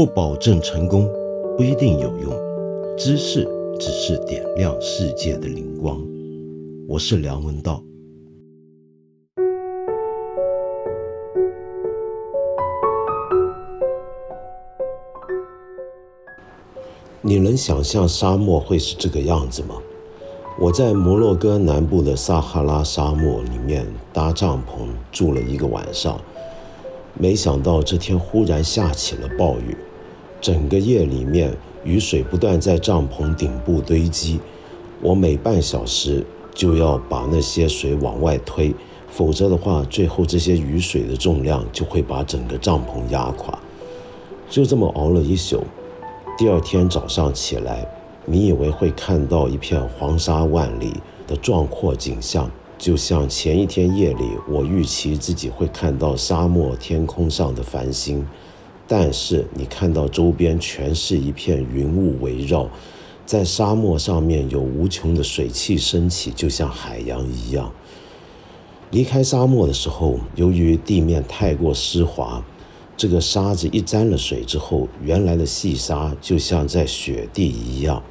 不保证成功，不一定有用。知识只是点亮世界的灵光。我是梁文道。你能想象沙漠会是这个样子吗？我在摩洛哥南部的撒哈拉沙漠里面搭帐篷住了一个晚上，没想到这天忽然下起了暴雨。整个夜里面，雨水不断在帐篷顶部堆积，我每半小时就要把那些水往外推，否则的话，最后这些雨水的重量就会把整个帐篷压垮。就这么熬了一宿，第二天早上起来，你以为会看到一片黄沙万里的壮阔景象，就像前一天夜里我预期自己会看到沙漠天空上的繁星。但是你看到周边全是一片云雾围绕，在沙漠上面有无穷的水汽升起，就像海洋一样。离开沙漠的时候，由于地面太过湿滑，这个沙子一沾了水之后，原来的细沙就像在雪地一样。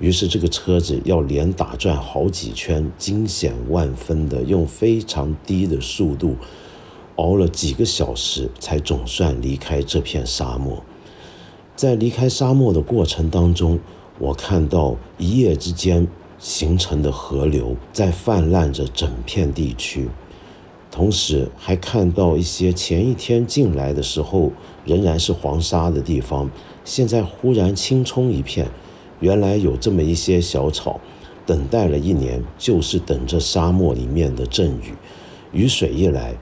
于是这个车子要连打转好几圈，惊险万分的用非常低的速度。熬了几个小时，才总算离开这片沙漠。在离开沙漠的过程当中，我看到一夜之间形成的河流在泛滥着整片地区，同时还看到一些前一天进来的时候仍然是黄沙的地方，现在忽然青葱一片。原来有这么一些小草，等待了一年，就是等着沙漠里面的阵雨，雨水一来。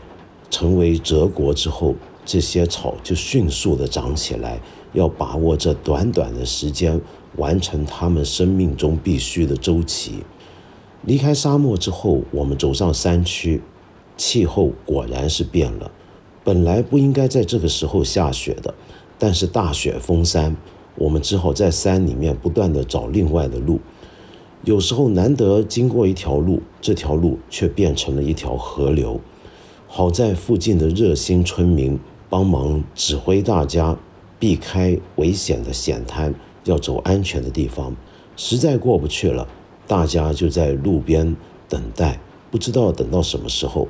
成为泽国之后，这些草就迅速的长起来。要把握这短短的时间，完成他们生命中必须的周期。离开沙漠之后，我们走上山区，气候果然是变了。本来不应该在这个时候下雪的，但是大雪封山，我们只好在山里面不断的找另外的路。有时候难得经过一条路，这条路却变成了一条河流。好在附近的热心村民帮忙指挥大家避开危险的险滩，要走安全的地方。实在过不去了，大家就在路边等待，不知道等到什么时候。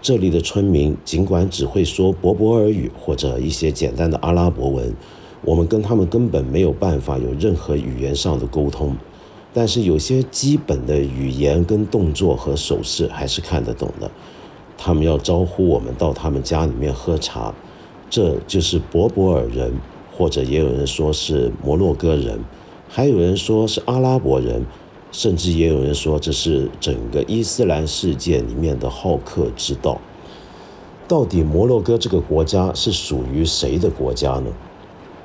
这里的村民尽管只会说博博尔语或者一些简单的阿拉伯文，我们跟他们根本没有办法有任何语言上的沟通，但是有些基本的语言跟动作和手势还是看得懂的。他们要招呼我们到他们家里面喝茶，这就是博博尔人，或者也有人说是摩洛哥人，还有人说是阿拉伯人，甚至也有人说这是整个伊斯兰世界里面的好客之道。到底摩洛哥这个国家是属于谁的国家呢？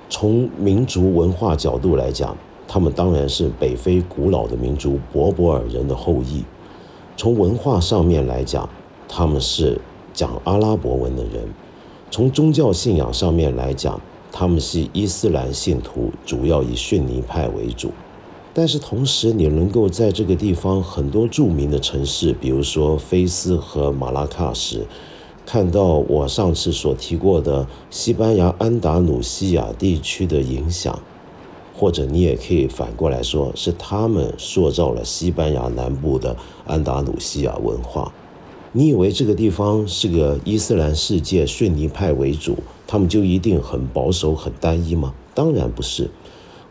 从民族文化角度来讲，他们当然是北非古老的民族博博尔人的后裔。从文化上面来讲，他们是讲阿拉伯文的人，从宗教信仰上面来讲，他们是伊斯兰信徒，主要以逊尼派为主。但是同时，你能够在这个地方很多著名的城市，比如说菲斯和马拉喀什，看到我上次所提过的西班牙安达鲁西亚地区的影响，或者你也可以反过来说，是他们塑造了西班牙南部的安达鲁西亚文化。你以为这个地方是个伊斯兰世界，逊尼派为主，他们就一定很保守、很单一吗？当然不是。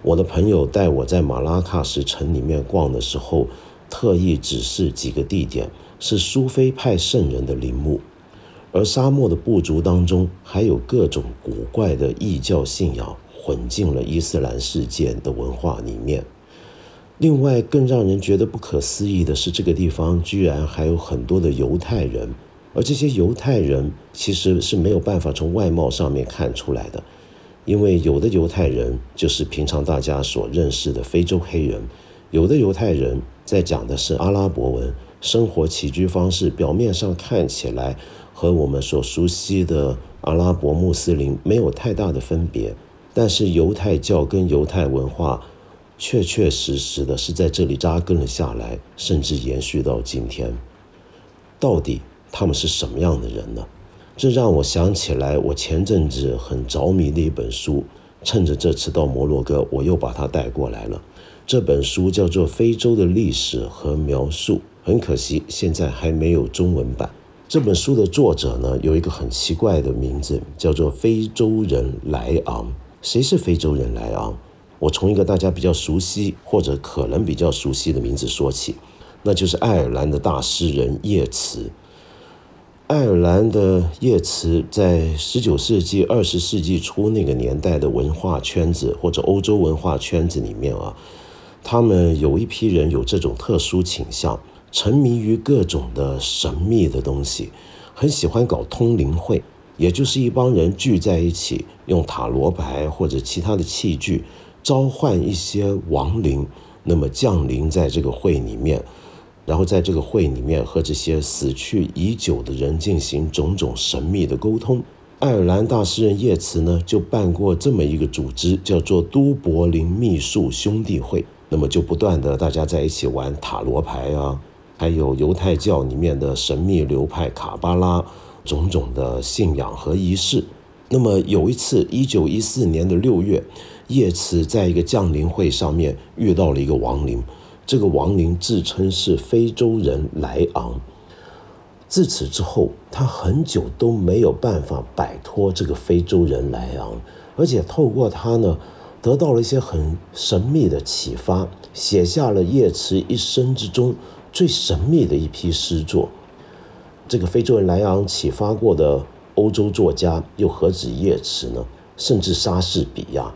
我的朋友带我在马拉喀什城里面逛的时候，特意指示几个地点是苏菲派圣人的陵墓，而沙漠的部族当中还有各种古怪的异教信仰混进了伊斯兰世界的文化里面。另外，更让人觉得不可思议的是，这个地方居然还有很多的犹太人，而这些犹太人其实是没有办法从外貌上面看出来的，因为有的犹太人就是平常大家所认识的非洲黑人，有的犹太人在讲的是阿拉伯文，生活起居方式表面上看起来和我们所熟悉的阿拉伯穆斯林没有太大的分别，但是犹太教跟犹太文化。确确实实的是在这里扎根了下来，甚至延续到今天。到底他们是什么样的人呢？这让我想起来我前阵子很着迷的一本书，趁着这次到摩洛哥，我又把它带过来了。这本书叫做《非洲的历史和描述》，很可惜现在还没有中文版。这本书的作者呢，有一个很奇怪的名字，叫做非洲人莱昂。谁是非洲人莱昂？我从一个大家比较熟悉或者可能比较熟悉的名字说起，那就是爱尔兰的大诗人叶慈。爱尔兰的叶慈在十九世纪、二十世纪初那个年代的文化圈子或者欧洲文化圈子里面啊，他们有一批人有这种特殊倾向，沉迷于各种的神秘的东西，很喜欢搞通灵会，也就是一帮人聚在一起，用塔罗牌或者其他的器具召唤一些亡灵，那么降临在这个会里面。然后在这个会里面和这些死去已久的人进行种种神秘的沟通。爱尔兰大诗人叶慈呢，就办过这么一个组织，叫做都柏林秘术兄弟会。那么就不断的大家在一起玩塔罗牌啊，还有犹太教里面的神秘流派卡巴拉，种种的信仰和仪式。那么有一次，一九一四年的六月，叶慈在一个降临会上面遇到了一个亡灵。这个亡灵自称是非洲人莱昂，自此之后，他很久都没有办法摆脱这个非洲人莱昂，而且透过他呢，得到了一些很神秘的启发，写下了叶慈一生之中最神秘的一批诗作。这个非洲人莱昂启发过的欧洲作家又何止叶慈呢？甚至莎士比亚。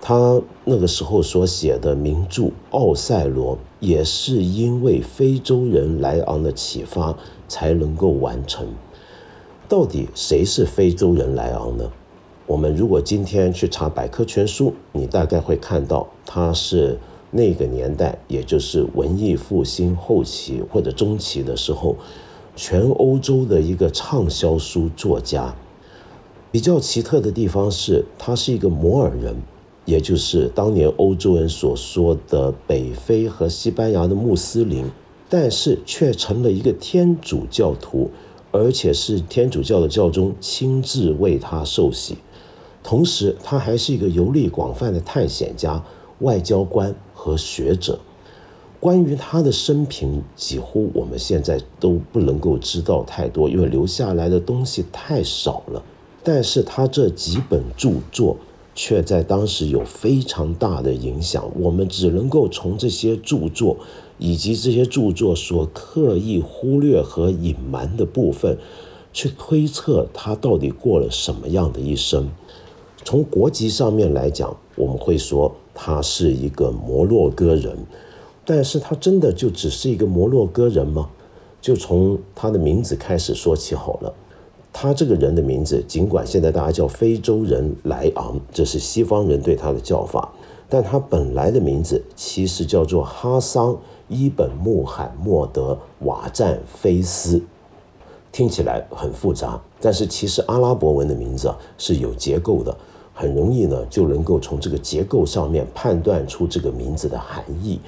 他那个时候所写的名著《奥赛罗》，也是因为非洲人莱昂的启发才能够完成。到底谁是非洲人莱昂呢？我们如果今天去查百科全书，你大概会看到他是那个年代，也就是文艺复兴后期或者中期的时候，全欧洲的一个畅销书作家。比较奇特的地方是，他是一个摩尔人。也就是当年欧洲人所说的北非和西班牙的穆斯林，但是却成了一个天主教徒，而且是天主教的教宗亲自为他受洗。同时，他还是一个游历广泛的探险家、外交官和学者。关于他的生平，几乎我们现在都不能够知道太多，因为留下来的东西太少了。但是他这几本著作。却在当时有非常大的影响。我们只能够从这些著作以及这些著作所刻意忽略和隐瞒的部分，去推测他到底过了什么样的一生。从国籍上面来讲，我们会说他是一个摩洛哥人，但是他真的就只是一个摩洛哥人吗？就从他的名字开始说起好了。他这个人的名字，尽管现在大家叫非洲人莱昂，这是西方人对他的叫法，但他本来的名字其实叫做哈桑伊本穆罕默德瓦赞菲斯，听起来很复杂，但是其实阿拉伯文的名字啊是有结构的，很容易呢就能够从这个结构上面判断出这个名字的含义。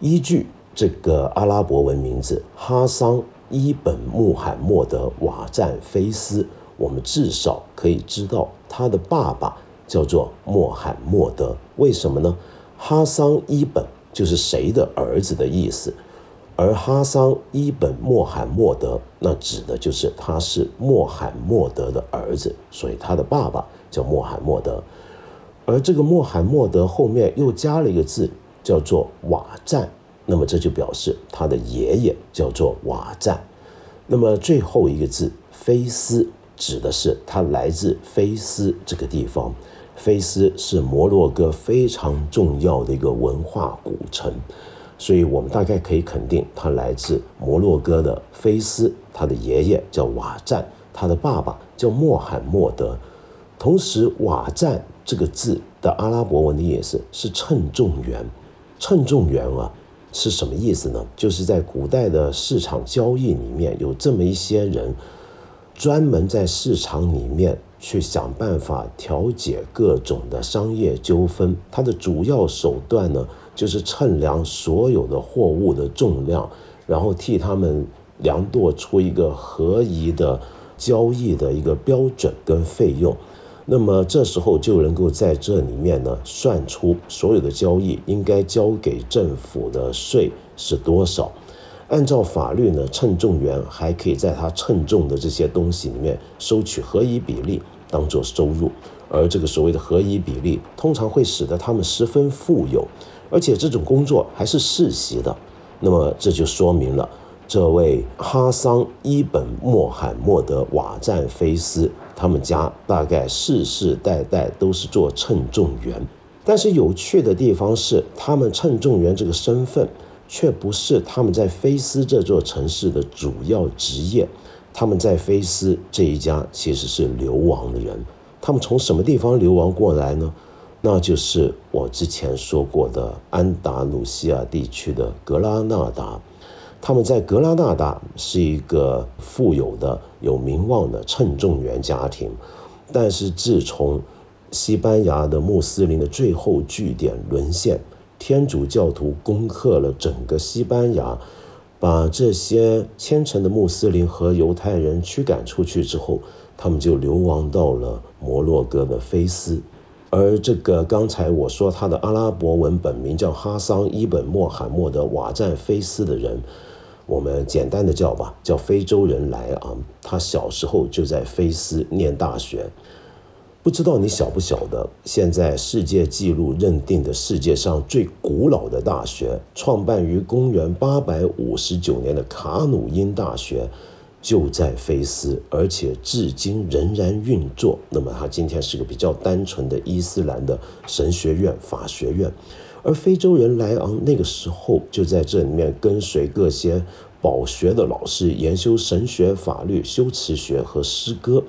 依据这个阿拉伯文名字哈桑。伊本穆罕默德瓦赞菲斯，我们至少可以知道他的爸爸叫做穆罕默德。为什么呢？哈桑伊本就是谁的儿子的意思，而哈桑伊本穆罕默德，那指的就是他是穆罕默德的儿子，所以他的爸爸叫穆罕默德。而这个穆罕默德后面又加了一个字，叫做瓦赞。那么这就表示他的爷爷叫做瓦赞，那么最后一个字菲斯指的是他来自菲斯这个地方，菲斯是摩洛哥非常重要的一个文化古城，所以我们大概可以肯定他来自摩洛哥的菲斯，他的爷爷叫瓦赞，他的爸爸叫穆罕默德，同时瓦赞这个字的阿拉伯文的意思是称重员，称重员啊。是什么意思呢？就是在古代的市场交易里面，有这么一些人，专门在市场里面去想办法调解各种的商业纠纷。他的主要手段呢，就是称量所有的货物的重量，然后替他们量度出一个合宜的交易的一个标准跟费用。那么这时候就能够在这里面呢算出所有的交易应该交给政府的税是多少。按照法律呢，称重员还可以在他称重的这些东西里面收取合一比例当做收入，而这个所谓的合一比例通常会使得他们十分富有，而且这种工作还是世袭的。那么这就说明了这位哈桑伊本莫罕默德瓦赞菲斯，他们家大概世世代代都是做称重员。但是有趣的地方是，他们称重员这个身份。却不是他们在菲斯这座城市的主要职业，他们在菲斯这一家其实是流亡的人。他们从什么地方流亡过来呢？那就是我之前说过的安达卢西亚地区的格拉纳达。他们在格拉纳达是一个富有的、有名望的称重员家庭，但是自从西班牙的穆斯林的最后据点沦陷。天主教徒攻克了整个西班牙，把这些虔诚的穆斯林和犹太人驱赶出去之后，他们就流亡到了摩洛哥的菲斯。而这个刚才我说他的阿拉伯文本名叫哈桑伊本莫罕默德瓦赞菲斯的人，我们简单的叫吧，叫非洲人莱昂。他小时候就在菲斯念大学。不知道你晓不晓得，现在世界纪录认定的世界上最古老的大学，创办于公元八百五十九年的卡努因大学，就在菲斯，而且至今仍然运作。那么，它今天是个比较单纯的伊斯兰的神学院、法学院。而非洲人莱昂那个时候就在这里面跟随各些饱学的老师研修神学、法律、修辞学和诗歌。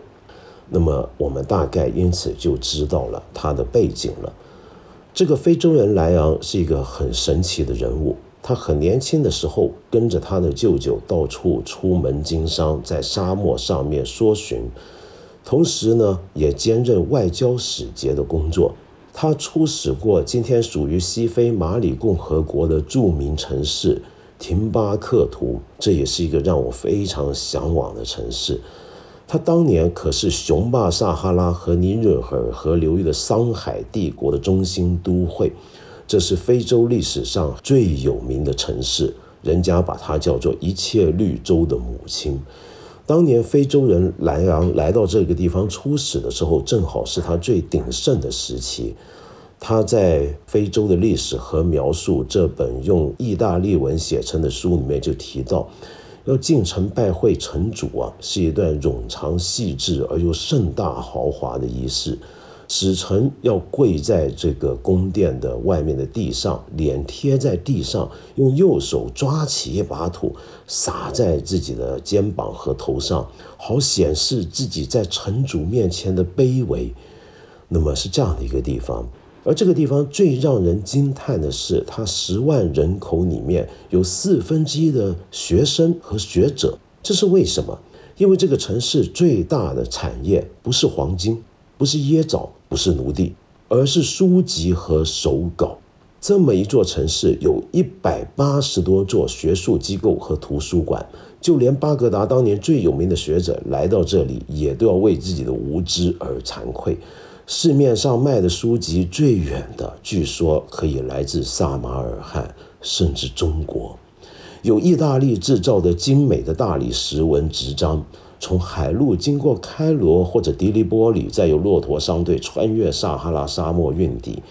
那么我们大概因此就知道了他的背景了。这个非洲人莱昂是一个很神奇的人物。他很年轻的时候跟着他的舅舅到处出门经商，在沙漠上面搜寻，同时呢也兼任外交使节的工作。他出使过今天属于西非马里共和国的著名城市廷巴克图，这也是一个让我非常向往的城市。他当年可是雄霸撒哈拉和尼日尔河流域的桑海帝国的中心都会，这是非洲历史上最有名的城市，人家把它叫做一切绿洲的母亲。当年非洲人莱昂来到这个地方初始的时候，正好是他最鼎盛的时期。他在非洲的历史和描述这本用意大利文写成的书里面就提到。要进城拜会城主啊，是一段冗长细致而又盛大豪华的仪式。使臣要跪在这个宫殿的外面的地上，脸贴在地上，用右手抓起一把土，撒在自己的肩膀和头上，好显示自己在城主面前的卑微。那么是这样的一个地方。而这个地方最让人惊叹的是，它十万人口里面有四分之一的学生和学者，这是为什么？因为这个城市最大的产业不是黄金，不是椰枣，不是奴隶，而是书籍和手稿。这么一座城市，有一百八十多座学术机构和图书馆，就连巴格达当年最有名的学者来到这里，也都要为自己的无知而惭愧。市面上卖的书籍最远的，据说可以来自撒马尔罕，甚至中国。有意大利制造的精美的大理石纹纸张，从海路经过开罗或者迪利波里，再由骆驼商队穿越撒哈拉沙漠运抵。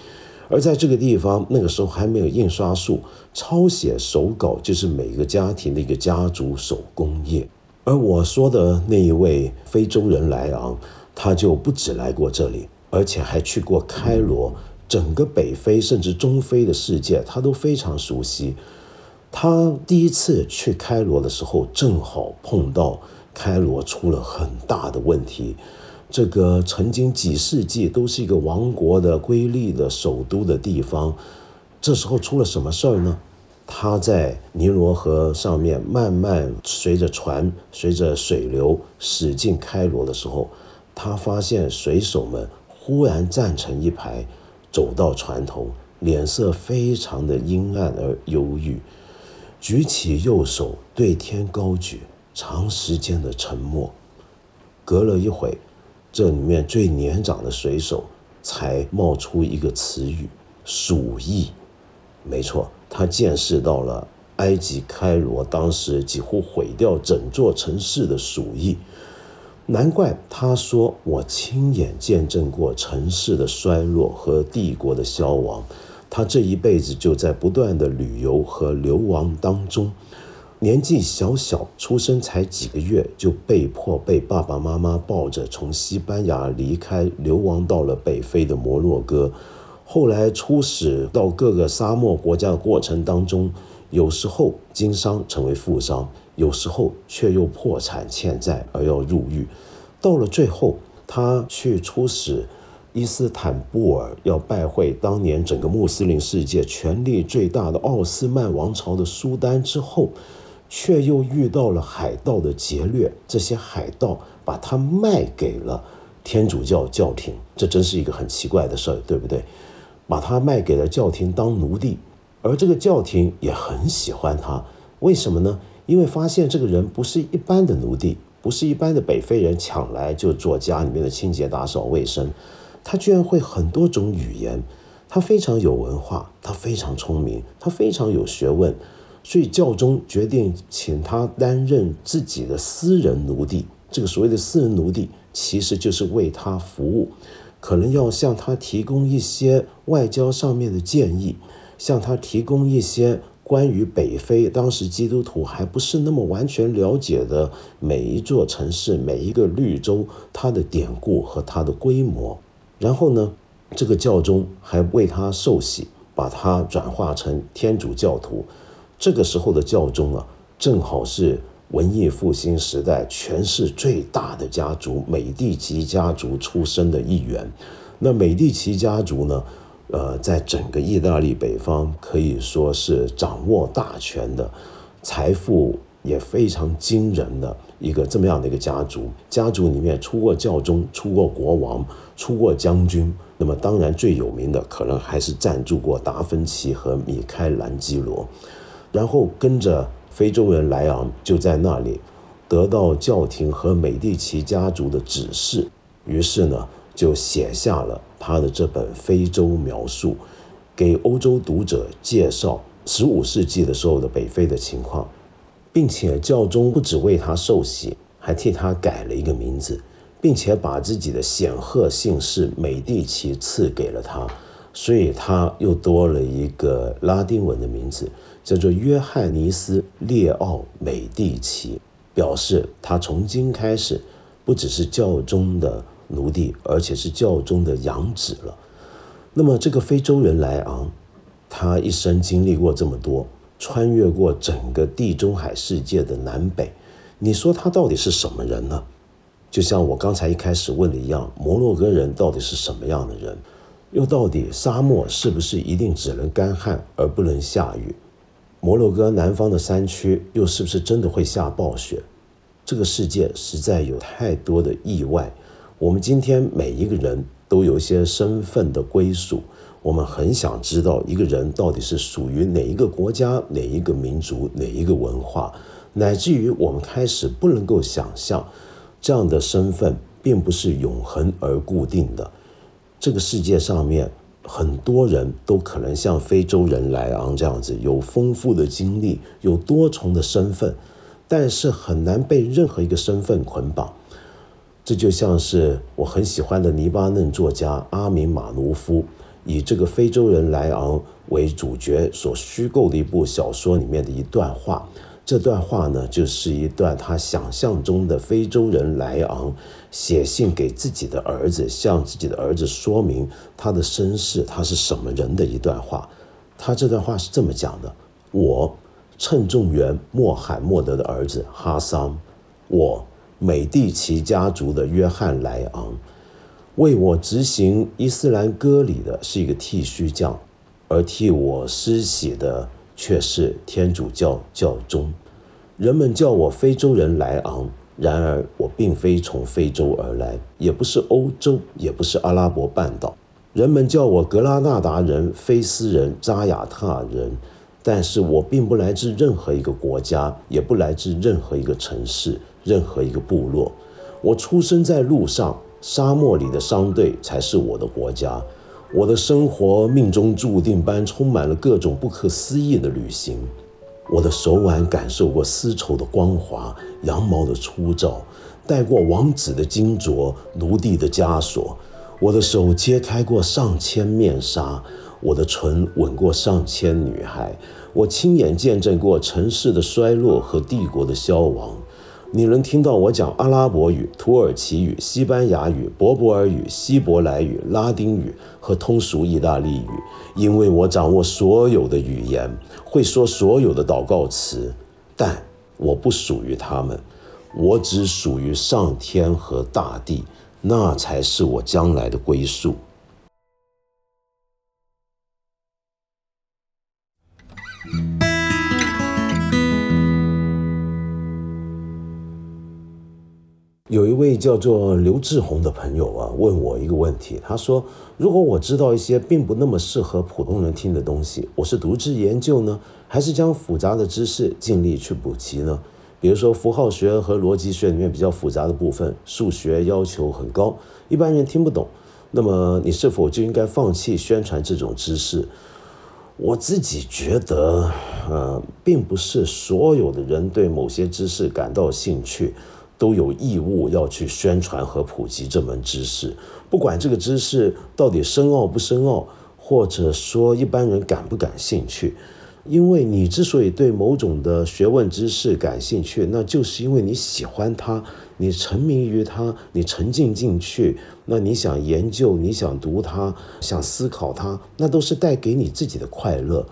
而在这个地方，那个时候还没有印刷术，抄写手稿就是每个家庭的一个家族手工业。而我说的那一位非洲人莱昂，他就不止来过这里。而且还去过开罗，整个北非甚至中非的世界，他都非常熟悉。他第一次去开罗的时候，正好碰到开罗出了很大的问题。这个曾经几世纪都是一个王国的瑰丽的首都的地方，这时候出了什么事儿呢？他在尼罗河上面慢慢随着船、随着水流驶进开罗的时候，他发现水手们。忽然站成一排，走到船头，脸色非常的阴暗而忧郁，举起右手对天高举，长时间的沉默。隔了一会，这里面最年长的水手才冒出一个词语“鼠疫”。没错，他见识到了埃及开罗当时几乎毁掉整座城市的鼠疫。难怪他说：“我亲眼见证过城市的衰落和帝国的消亡。”他这一辈子就在不断的旅游和流亡当中。年纪小小，出生才几个月，就被迫被爸爸妈妈抱着从西班牙离开，流亡到了北非的摩洛哥。后来出使到各个沙漠国家的过程当中，有时候经商成为富商，有时候却又破产欠债而要入狱。到了最后，他去出使伊斯坦布尔，要拜会当年整个穆斯林世界权力最大的奥斯曼王朝的苏丹之后。却又遇到了海盗的劫掠，这些海盗把他卖给了天主教教廷，这真是一个很奇怪的事儿，对不对？把他卖给了教廷当奴隶，而这个教廷也很喜欢他，为什么呢？因为发现这个人不是一般的奴隶，不是一般的北非人抢来就做家里面的清洁打扫卫生，他居然会很多种语言，他非常有文化，他非常聪明，他非常有学问。所以教宗决定请他担任自己的私人奴隶。这个所谓的私人奴隶，其实就是为他服务，可能要向他提供一些外交上面的建议，向他提供一些关于北非当时基督徒还不是那么完全了解的每一座城市、每一个绿洲它的典故和它的规模。然后呢，这个教宗还为他受洗，把他转化成天主教徒。这个时候的教宗啊，正好是文艺复兴时代权势最大的家族——美第奇家族出身的一员。那美第奇家族呢，呃，在整个意大利北方可以说是掌握大权的，财富也非常惊人的一个这么样的一个家族。家族里面出过教宗，出过国王，出过将军。那么当然最有名的，可能还是赞助过达芬奇和米开朗基罗。然后跟着非洲人莱昂就在那里得到教廷和美第奇家族的指示，于是呢就写下了他的这本非洲描述，给欧洲读者介绍十五世纪的时候的北非的情况，并且教宗不只为他受洗，还替他改了一个名字，并且把自己的显赫姓氏美第奇赐给了他，所以他又多了一个拉丁文的名字。叫做约翰尼斯·列奥·美第奇，表示他从今开始不只是教宗的奴隶，而且是教宗的养子了。那么这个非洲人莱昂，他一生经历过这么多，穿越过整个地中海世界的南北，你说他到底是什么人呢？就像我刚才一开始问的一样，摩洛哥人到底是什么样的人？又到底沙漠是不是一定只能干旱而不能下雨？摩洛哥南方的山区又是不是真的会下暴雪？这个世界实在有太多的意外。我们今天每一个人都有一些身份的归属，我们很想知道一个人到底是属于哪一个国家、哪一个民族、哪一个文化，乃至于我们开始不能够想象，这样的身份并不是永恒而固定的。这个世界上面。很多人都可能像非洲人莱昂这样子，有丰富的经历，有多重的身份，但是很难被任何一个身份捆绑。这就像是我很喜欢的黎巴嫩作家阿明马努夫，以这个非洲人莱昂为主角所虚构的一部小说里面的一段话。这段话呢，就是一段他想象中的非洲人莱昂写信给自己的儿子，向自己的儿子说明他的身世，他是什么人的一段话。他这段话是这么讲的：我，称重员穆罕默德的儿子哈桑，我美第奇家族的约翰莱昂，为我执行伊斯兰割礼的是一个剃须匠，而替我施洗的。却是天主教教宗，人们叫我非洲人莱昂，然而我并非从非洲而来，也不是欧洲，也不是阿拉伯半岛。人们叫我格拉纳达人、菲斯人、扎亚塔人，但是我并不来自任何一个国家，也不来自任何一个城市、任何一个部落。我出生在路上，沙漠里的商队才是我的国家。我的生活命中注定般充满了各种不可思议的旅行。我的手腕感受过丝绸的光滑，羊毛的粗糙，戴过王子的金镯，奴隶的枷锁。我的手揭开过上千面纱，我的唇吻过上千女孩。我亲眼见证过城市的衰落和帝国的消亡。你能听到我讲阿拉伯语、土耳其语、西班牙语、博博尔语、希伯来语、拉丁语和通俗意大利语，因为我掌握所有的语言，会说所有的祷告词。但我不属于他们，我只属于上天和大地，那才是我将来的归宿。叫做刘志宏的朋友啊，问我一个问题。他说：“如果我知道一些并不那么适合普通人听的东西，我是独自研究呢，还是将复杂的知识尽力去补齐呢？比如说符号学和逻辑学里面比较复杂的部分，数学要求很高，一般人听不懂。那么你是否就应该放弃宣传这种知识？我自己觉得，呃，并不是所有的人对某些知识感到兴趣。”都有义务要去宣传和普及这门知识，不管这个知识到底深奥不深奥，或者说一般人感不感兴趣。因为你之所以对某种的学问知识感兴趣，那就是因为你喜欢它，你沉迷于它，你沉浸进去，那你想研究，你想读它，想思考它，那都是带给你自己的快乐。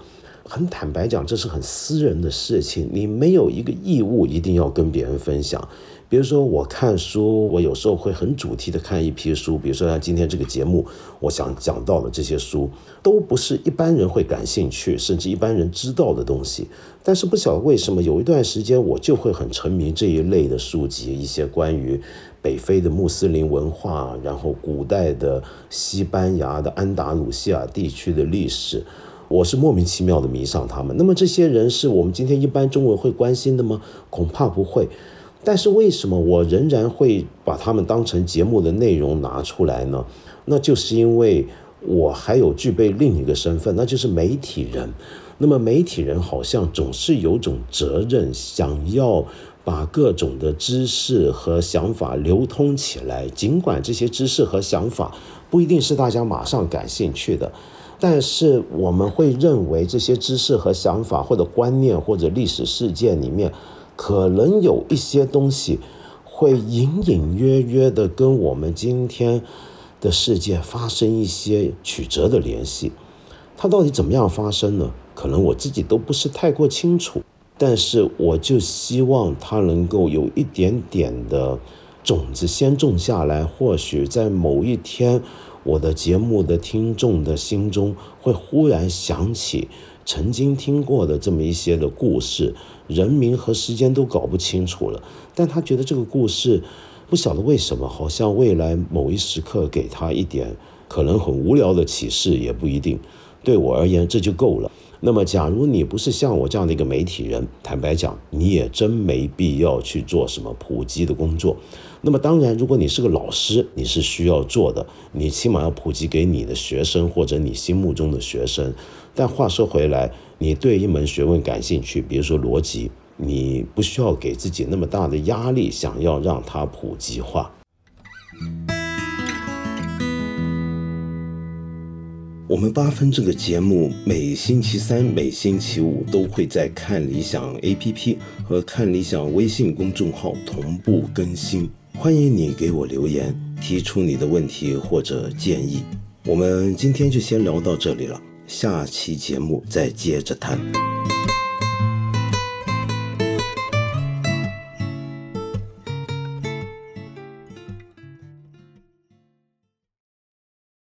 很坦白讲，这是很私人的事情，你没有一个义务一定要跟别人分享。比如说，我看书，我有时候会很主题的看一批书。比如说，像今天这个节目，我想讲到的这些书，都不是一般人会感兴趣，甚至一般人知道的东西。但是不晓得为什么，有一段时间我就会很沉迷这一类的书籍，一些关于北非的穆斯林文化，然后古代的西班牙的安达鲁西亚地区的历史，我是莫名其妙的迷上他们。那么这些人是我们今天一般中国会关心的吗？恐怕不会。但是为什么我仍然会把他们当成节目的内容拿出来呢？那就是因为我还有具备另一个身份，那就是媒体人。那么媒体人好像总是有种责任，想要把各种的知识和想法流通起来。尽管这些知识和想法不一定是大家马上感兴趣的，但是我们会认为这些知识和想法或者观念或者历史事件里面。可能有一些东西会隐隐约约的跟我们今天的世界发生一些曲折的联系，它到底怎么样发生呢？可能我自己都不是太过清楚，但是我就希望它能够有一点点的种子先种下来，或许在某一天，我的节目的听众的心中会忽然想起曾经听过的这么一些的故事。人名和时间都搞不清楚了，但他觉得这个故事不晓得为什么，好像未来某一时刻给他一点可能很无聊的启示也不一定。对我而言，这就够了。那么，假如你不是像我这样的一个媒体人，坦白讲，你也真没必要去做什么普及的工作。那么，当然，如果你是个老师，你是需要做的，你起码要普及给你的学生或者你心目中的学生。但话说回来，你对一门学问感兴趣，比如说逻辑，你不需要给自己那么大的压力，想要让它普及化。我们八分这个节目每星期三、每星期五都会在看理想 APP 和看理想微信公众号同步更新，欢迎你给我留言，提出你的问题或者建议。我们今天就先聊到这里了。下期节目再接着谈。